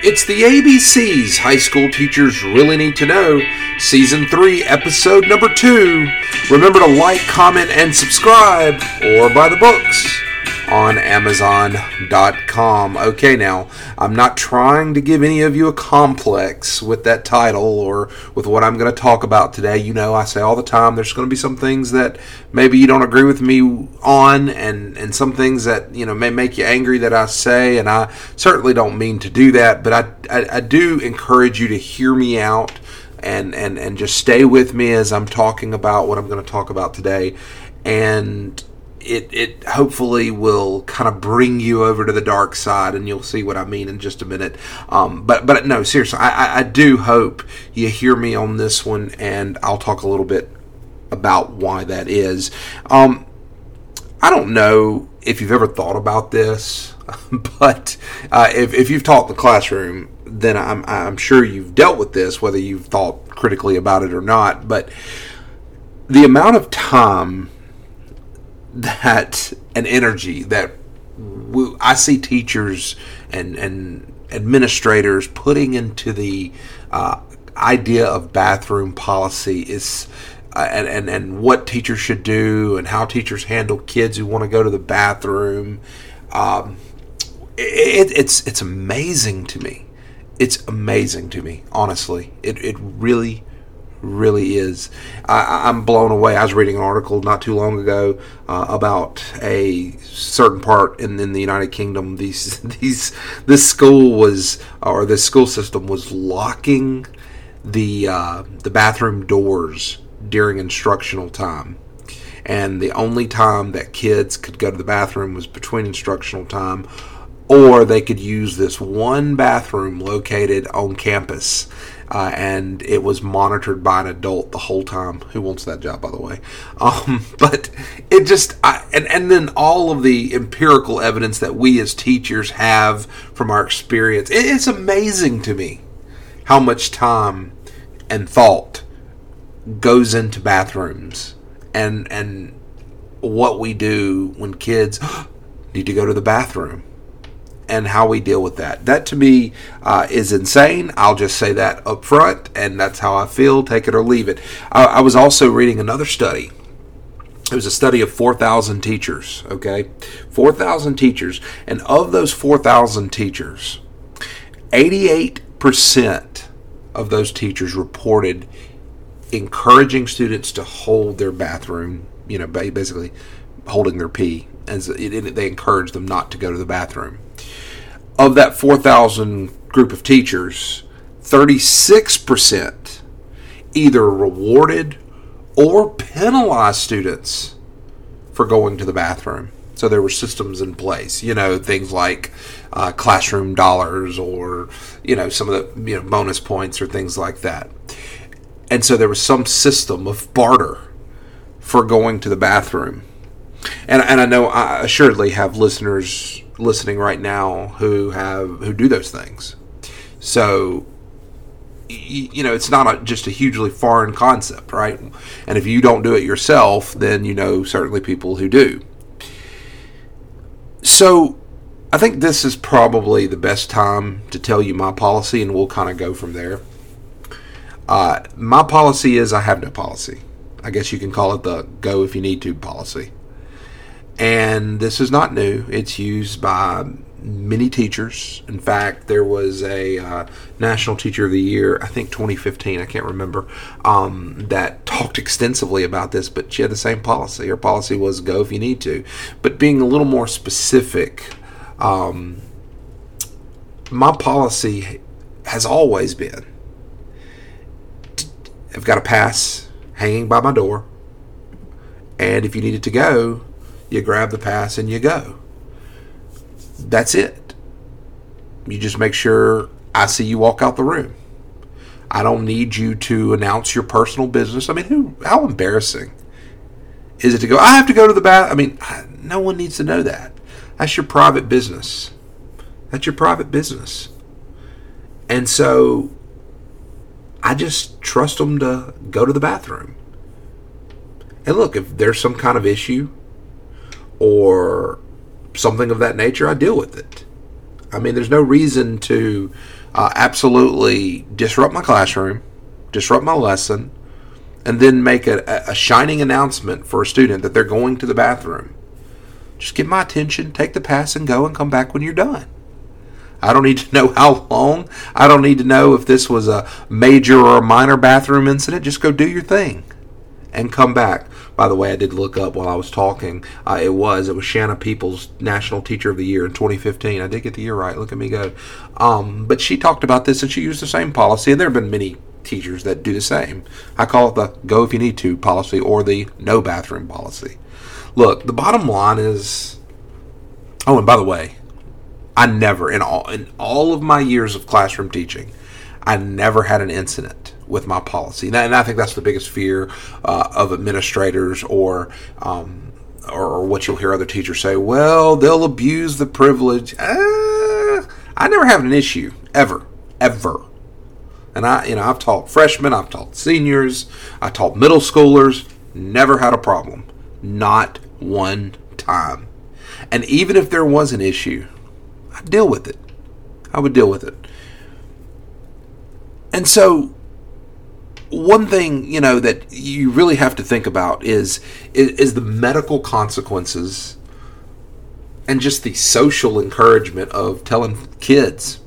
It's the ABCs High School Teachers Really Need to Know, Season 3, Episode Number 2. Remember to like, comment, and subscribe, or buy the books on Amazon.com. Okay, now, I'm not trying to give any of you a complex with that title or with what I'm going to talk about today. You know, I say all the time there's going to be some things that maybe you don't agree with me on, and, and some things that, you know, may make you angry that I say, and I certainly don't mean to do that, but I, I, I do encourage you to hear me out. And, and, and just stay with me as I'm talking about what I'm going to talk about today. And it it hopefully will kind of bring you over to the dark side, and you'll see what I mean in just a minute. Um, but but no, seriously, I, I do hope you hear me on this one, and I'll talk a little bit about why that is. Um, I don't know if you've ever thought about this, but uh, if, if you've taught the classroom, then I'm, I'm sure you've dealt with this, whether you've thought critically about it or not. But the amount of time that an energy that we, I see teachers and and administrators putting into the uh, idea of bathroom policy is uh, and, and and what teachers should do and how teachers handle kids who want to go to the bathroom. Um, it, it's it's amazing to me. It's amazing to me, honestly. It it really really is. I, am blown away. I was reading an article not too long ago uh, about a certain part in, in the United Kingdom. These these this school was or this school system was locking the uh, the bathroom doors during instructional time. And the only time that kids could go to the bathroom was between instructional time, or they could use this one bathroom located on campus uh, and it was monitored by an adult the whole time. Who wants that job, by the way? Um, but it just, I, and and then all of the empirical evidence that we as teachers have from our experience, it, it's amazing to me how much time and thought goes into bathrooms and and what we do when kids need to go to the bathroom and how we deal with that. That to me uh, is insane. I'll just say that up front, and that's how I feel. Take it or leave it. I, I was also reading another study. It was a study of 4,000 teachers, okay? 4,000 teachers. And of those 4,000 teachers, 88% of those teachers reported encouraging students to hold their bathroom, you know, basically holding their pee. And they encouraged them not to go to the bathroom of that 4,000 group of teachers, 36% either rewarded or penalized students for going to the bathroom. So there were systems in place, you know, things like uh, classroom dollars or, you know, some of the you know, bonus points or things like that. And so there was some system of barter for going to the bathroom. And, and I know I assuredly have listeners listening right now who have who do those things. So you know it's not a, just a hugely foreign concept right? And if you don't do it yourself then you know certainly people who do. So i think this is probably the best time to tell you my policy and we'll kind of go from there. Uh, my policy is i have no policy. I guess you can call it the go if you need to policy and this is not new. It's used by many teachers. In fact, there was a uh, National Teacher of the Year, I think 2015, I can't remember, um, that talked extensively about this, but she had the same policy. Her policy was go if you need to. But being a little more specific, um, my policy has always been I've got a pass hanging by my door, and if you needed to go, you grab the pass and you go. That's it. You just make sure I see you walk out the room. I don't need you to announce your personal business. I mean, who? How embarrassing is it to go? I have to go to the bath. I mean, no one needs to know that. That's your private business. That's your private business. And so, I just trust them to go to the bathroom. And look, if there's some kind of issue, or something of that nature, I deal with it. I mean, there's no reason to uh, absolutely disrupt my classroom, disrupt my lesson, and then make a, a shining announcement for a student that they're going to the bathroom. Just get my attention, take the pass, and go and come back when you're done. I don't need to know how long. I don't need to know if this was a major or a minor bathroom incident. Just go do your thing and come back. By the way, I did look up while I was talking. Uh, it was it was Shanna Peoples National Teacher of the Year in 2015. I did get the year right. Look at me go. Um, but she talked about this and she used the same policy. And there have been many teachers that do the same. I call it the "go if you need to" policy or the "no bathroom" policy. Look, the bottom line is. Oh, and by the way, I never in all in all of my years of classroom teaching, I never had an incident with my policy. And I think that's the biggest fear uh, of administrators or, um, or what you'll hear other teachers say. Well, they'll abuse the privilege. Uh, I never have an issue ever, ever. And I, you know, I've taught freshmen, I've taught seniors, I taught middle schoolers. Never had a problem, not one time. And even if there was an issue, I'd deal with it. I would deal with it. And so one thing you know that you really have to think about is, is the medical consequences and just the social encouragement of telling kids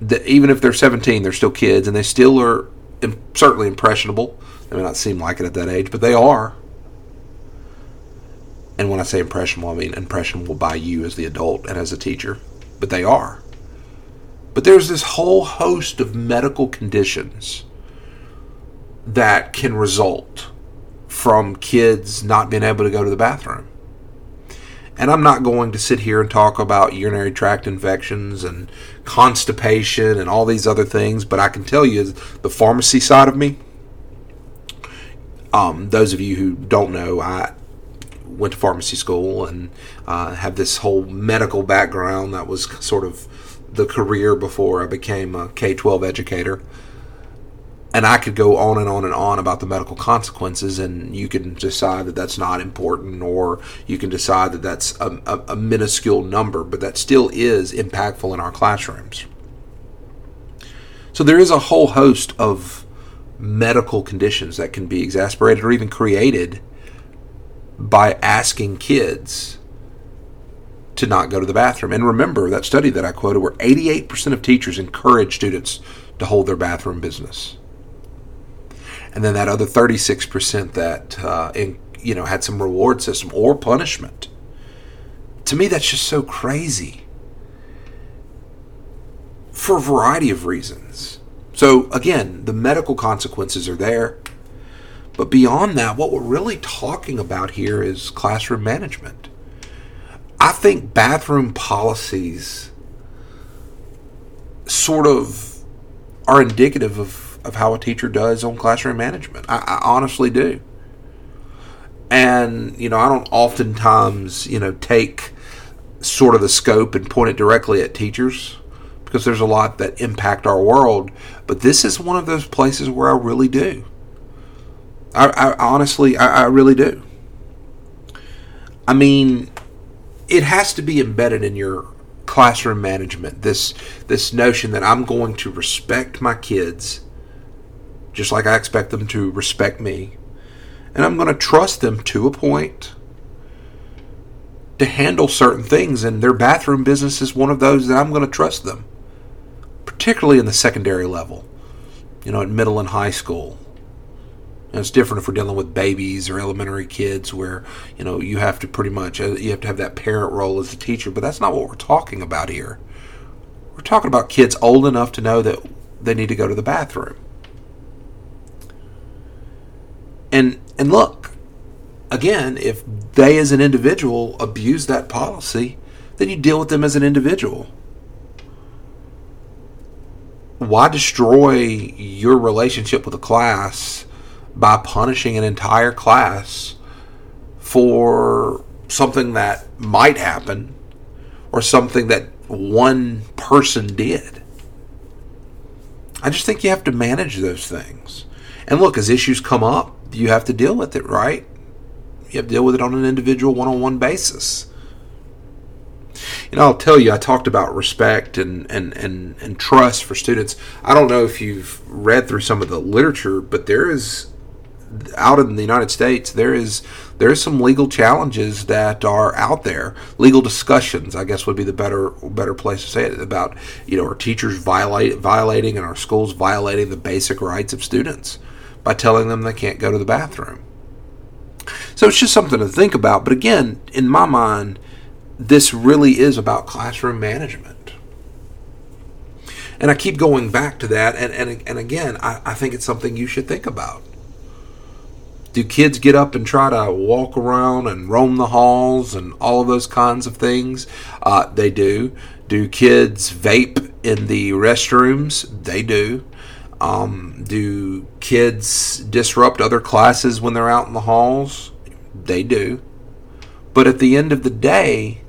that even if they're 17 they're still kids and they still are certainly impressionable. They may not seem like it at that age but they are. And when i say impressionable i mean impressionable by you as the adult and as a teacher but they are but there's this whole host of medical conditions that can result from kids not being able to go to the bathroom. And I'm not going to sit here and talk about urinary tract infections and constipation and all these other things, but I can tell you the pharmacy side of me. Um, those of you who don't know, I went to pharmacy school and uh, have this whole medical background that was sort of the career before I became a K 12 educator and I could go on and on and on about the medical consequences, and you can decide that that's not important, or you can decide that that's a, a, a, minuscule number, but that still is impactful in our classrooms. So there is a whole host of medical conditions that can be exasperated or even created by asking kids to not go to the bathroom. And remember that study that I quoted where 88% of teachers encourage students to hold their bathroom business and then that other 36% that uh, in, you know had some reward system or punishment. To me, that's just so crazy for a variety of reasons. So again, the medical consequences are there. But beyond that, what we're really talking about here is classroom management. I think bathroom policies sort of are indicative of of how a teacher does on classroom management. I, I honestly do. And, you know, I don't oftentimes, you know, take sort of the scope and point it directly at teachers because there's a lot that impact our world. But this is one of those places where I really do. I, I honestly, I, I really do. I mean, it has to be embedded in your classroom management. This this notion that I'm going to respect my kids just like I expect them to respect me. And I'm going to trust them to a point to handle certain things, and their bathroom business is one of those that I'm going to trust them, particularly in the secondary level, you know, at middle and high school. And it's different if we're dealing with babies or elementary kids where, you know, you have to pretty much, uh, you have to have that parent role as a teacher, but that's not what we're talking about here. We're talking about kids old enough to know that they need to go to the bathroom. And and look, again, if they as an individual abuse that policy, then you deal with them as an individual. Why destroy your relationship with a class by punishing an entire class for something that might happen or something that one person did? I just think you have to manage those things. And look, as issues come up, you have to deal with it, right? You have to deal with it on an individual one on one basis. And I'll tell you, I talked about respect and, and, and, and trust for students. I don't know if you've read through some of the literature, but there is out in the United States, there is there is some legal challenges that are out there. Legal discussions, I guess, would be the better better place to say it about you know our teachers violate violating and our schools violating the basic rights of students by telling them they can't go to the bathroom. So it's just something to think about. But again, in my mind, this really is about classroom management. And I keep going back to that. And, and, and again, I, I think it's something you should think about. Do kids get up and try to walk around and roam the halls and all of those kinds of things? Uh, they do. Do kids vape in the restrooms? They do. Um, do kids disrupt other classes when they're out in the halls? They do. But at the end of the day,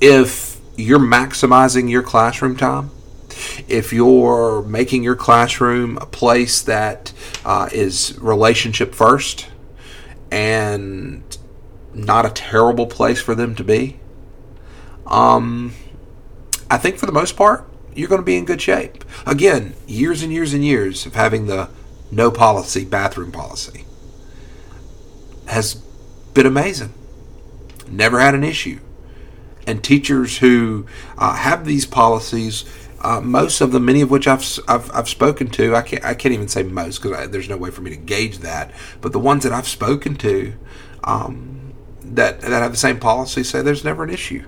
if you're maximizing your classroom time, if you're making your classroom a place that uh, is relationship first and not a terrible place for them to be, um, I think for the most part, you're going to be in good shape. Again, years and years and years of having the no policy bathroom policy has been amazing. Never had an issue. And teachers who uh, have these policies, uh, most of them, many of which I've, I've, I've spoken to, I can't, I can't even say most because there's no way for me to gauge that, but the ones that I've spoken to um, that, that have the same policy say there's never an issue.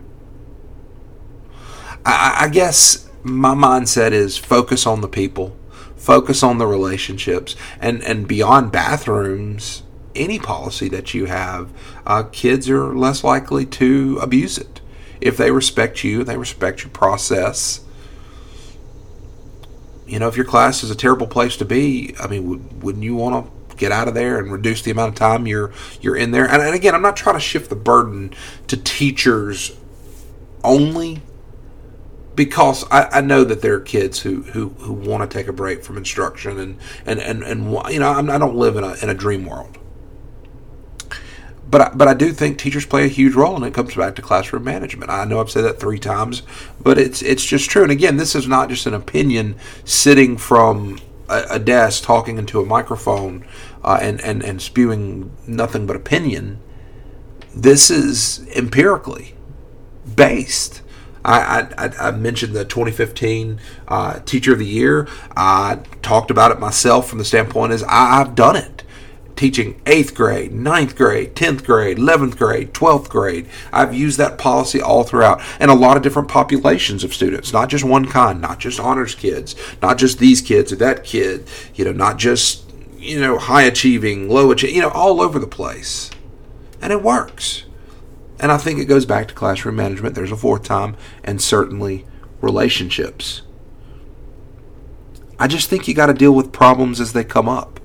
I, I guess my mindset is focus on the people, focus on the relationships, and and beyond bathrooms, any policy that you have, uh, kids are less likely to abuse it if they respect you, they respect your process. You know, if your class is a terrible place to be, I mean, would, wouldn't you want to get out of there and reduce the amount of time you're you're in there? And, and again, I'm not trying to shift the burden to teachers only because I, I, know that there are kids who, who, who want to take a break from instruction and and and, and you know I'm, I do not live in a in a dream world. But I, but I do think teachers play a huge role, and it comes back to classroom management. I know I've said that three times, but it's it's just true. And again, this is not just an opinion sitting from a, a desk talking into a microphone uh, and and and spewing nothing but opinion. This is empirically based. I, I, I, mentioned the 2015 uh, Teacher of the Year. I talked about it myself from the standpoint is I, I've done it. Teaching 8th grade, ninth grade, 10th grade, 11th grade, 12th grade. I've used that policy all throughout. And a lot of different populations of students, not just one kind, not just honors kids, not just these kids or that kid, you know, not just, you know, high achieving, low achieving, you know, all over the place. And it works. And I think it goes back to classroom management. There's a fourth time, and certainly relationships. I just think you got to deal with problems as they come up.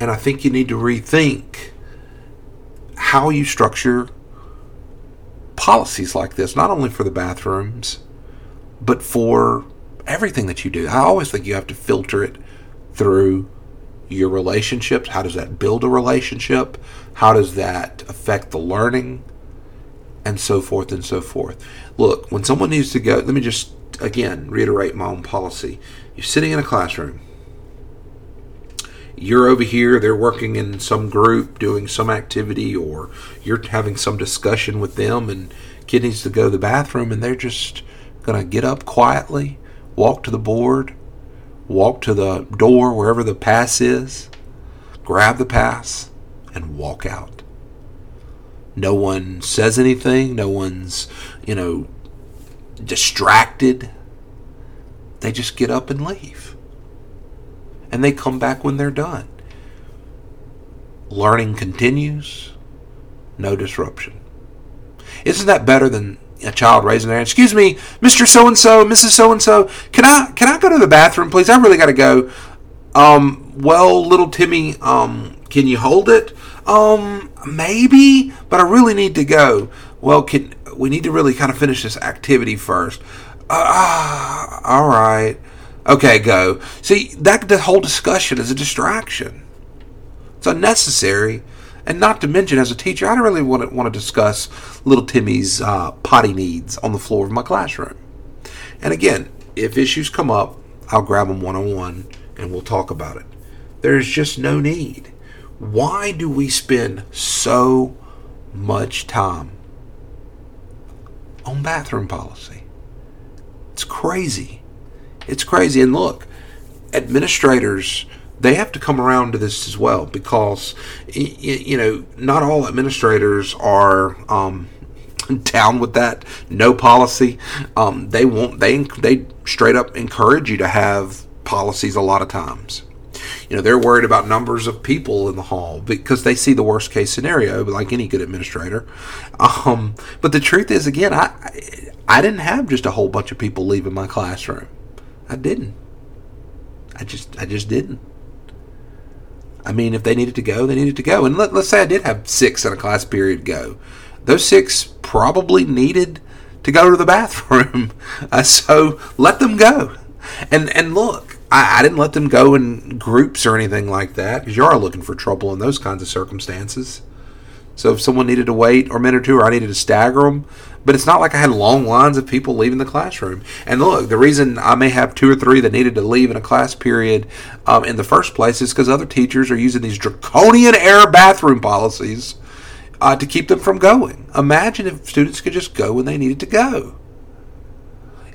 And I think you need to rethink how you structure policies like this, not only for the bathrooms, but for everything that you do. I always think you have to filter it through your relationships. How does that build a relationship? How does that affect the learning? and so forth and so forth. Look, when someone needs to go, let me just again reiterate my own policy. You're sitting in a classroom. You're over here, they're working in some group doing some activity, or you're having some discussion with them, and kid needs to go to the bathroom, and they're just going to get up quietly, walk to the board, walk to the door wherever the pass is, grab the pass, and walk out. No one says anything. No one's, you know, distracted. They just get up and leave. And they come back when they're done. Learning continues. No disruption. Isn't that better than a child raising their hand? Excuse me, Mr. So and so, Mrs. So and so, can I can I go to the bathroom, please? I really got to go. Um, well, little Timmy, um, can you hold it? Um, maybe, but I really need to go. Well, can we need to really kind of finish this activity first? Ah, uh, all right. Okay, go. See, that the whole discussion is a distraction. It's unnecessary, And not to mention, as a teacher, I don't really want to, want to discuss little Timmy's uh, potty needs on the floor of my classroom. And again, if issues come up, I'll grab them one on one and we'll talk about it. There's just no need. Why do we spend so much time on bathroom policy? It's crazy. It's crazy. And look, administrators they have to come around to this as well because you know not all administrators are um, down with that no policy. Um, they won't. They they straight up encourage you to have policies a lot of times. You know they're worried about numbers of people in the hall because they see the worst case scenario, like any good administrator. Um, but the truth is, again, I I didn't have just a whole bunch of people leaving my classroom. I didn't. I just I just didn't. I mean, if they needed to go, they needed to go. And let, us say I did have six in a class period go. Those six probably needed to go to the bathroom. Uh, so let them go. And and look, I, I, didn't let them go in groups or anything like that because you are looking for trouble in those kinds of circumstances. So if someone needed to wait or a minute or two, or I needed to stagger them, but it's not like I had long lines of people leaving the classroom. And look, the reason I may have two or three that needed to leave in a class period um, in the first place is because other teachers are using these draconian air bathroom policies uh, to keep them from going. Imagine if students could just go when they needed to go.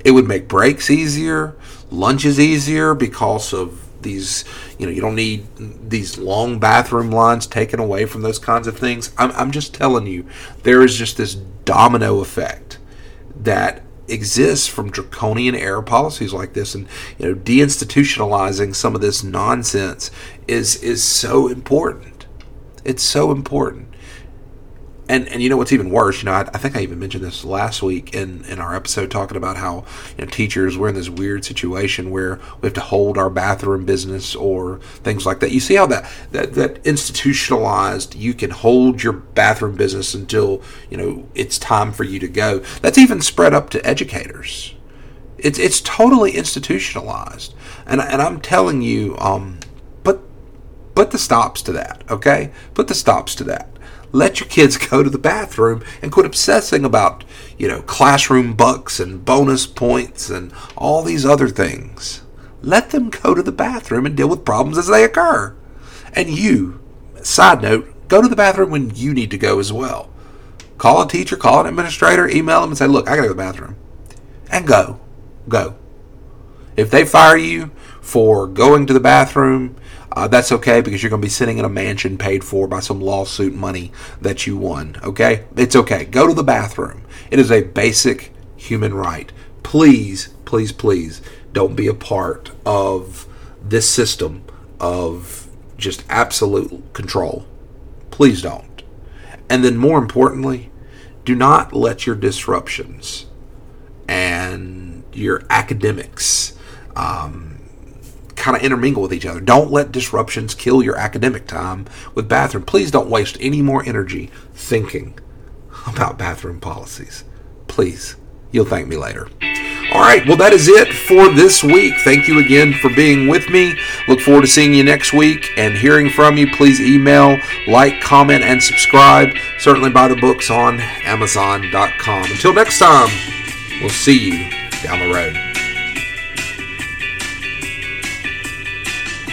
It would make breaks easier, lunches easier because of these you know you don't need these long bathroom lines taken away from those kinds of things. I'm, I'm just telling you there is just this domino effect that exists from draconian air policies like this. And you know deinstitutionalizing some of this nonsense is is so important. It's so important and and you know what's even worse? You know, I, I, think I even mentioned this last week in in our episode talking about how you know teachers we're in this weird situation where we have to hold our bathroom business or things like that. You see how that that that institutionalized you can hold your bathroom business until you know it's time for you to go. That's even spread up to educators. It's it's totally institutionalized, and and I'm telling you, um, put put the stops to that. Okay, put the stops to that let your kids go to the bathroom and quit obsessing about, you know, classroom bucks and bonus points and all these other things. Let them go to the bathroom and deal with problems as they occur. And you, side note, go to the bathroom when you need to go as well. Call a teacher, call an administrator, email them and say, look, I gotta go to the bathroom. And go. Go. If they fire you for going to the bathroom uh, that's okay because you're going to be sitting in a mansion paid for by some lawsuit money that you won. Okay? It's okay. Go to the bathroom. It is a basic human right. Please, please, please don't be a part of this system of just absolute control. Please don't. And then, more importantly, do not let your disruptions and your academics. Um, kind of intermingle with each other. Don't let disruptions kill your academic time with bathroom. Please don't waste any more energy thinking about bathroom policies. Please. You'll thank me later. All right, well, that is it for this week. Thank you again for being with me. Look forward to seeing you next week and hearing from you. Please email, like, comment, and subscribe. Certainly buy the books on Amazon.com. Until next time, we'll see you down the road.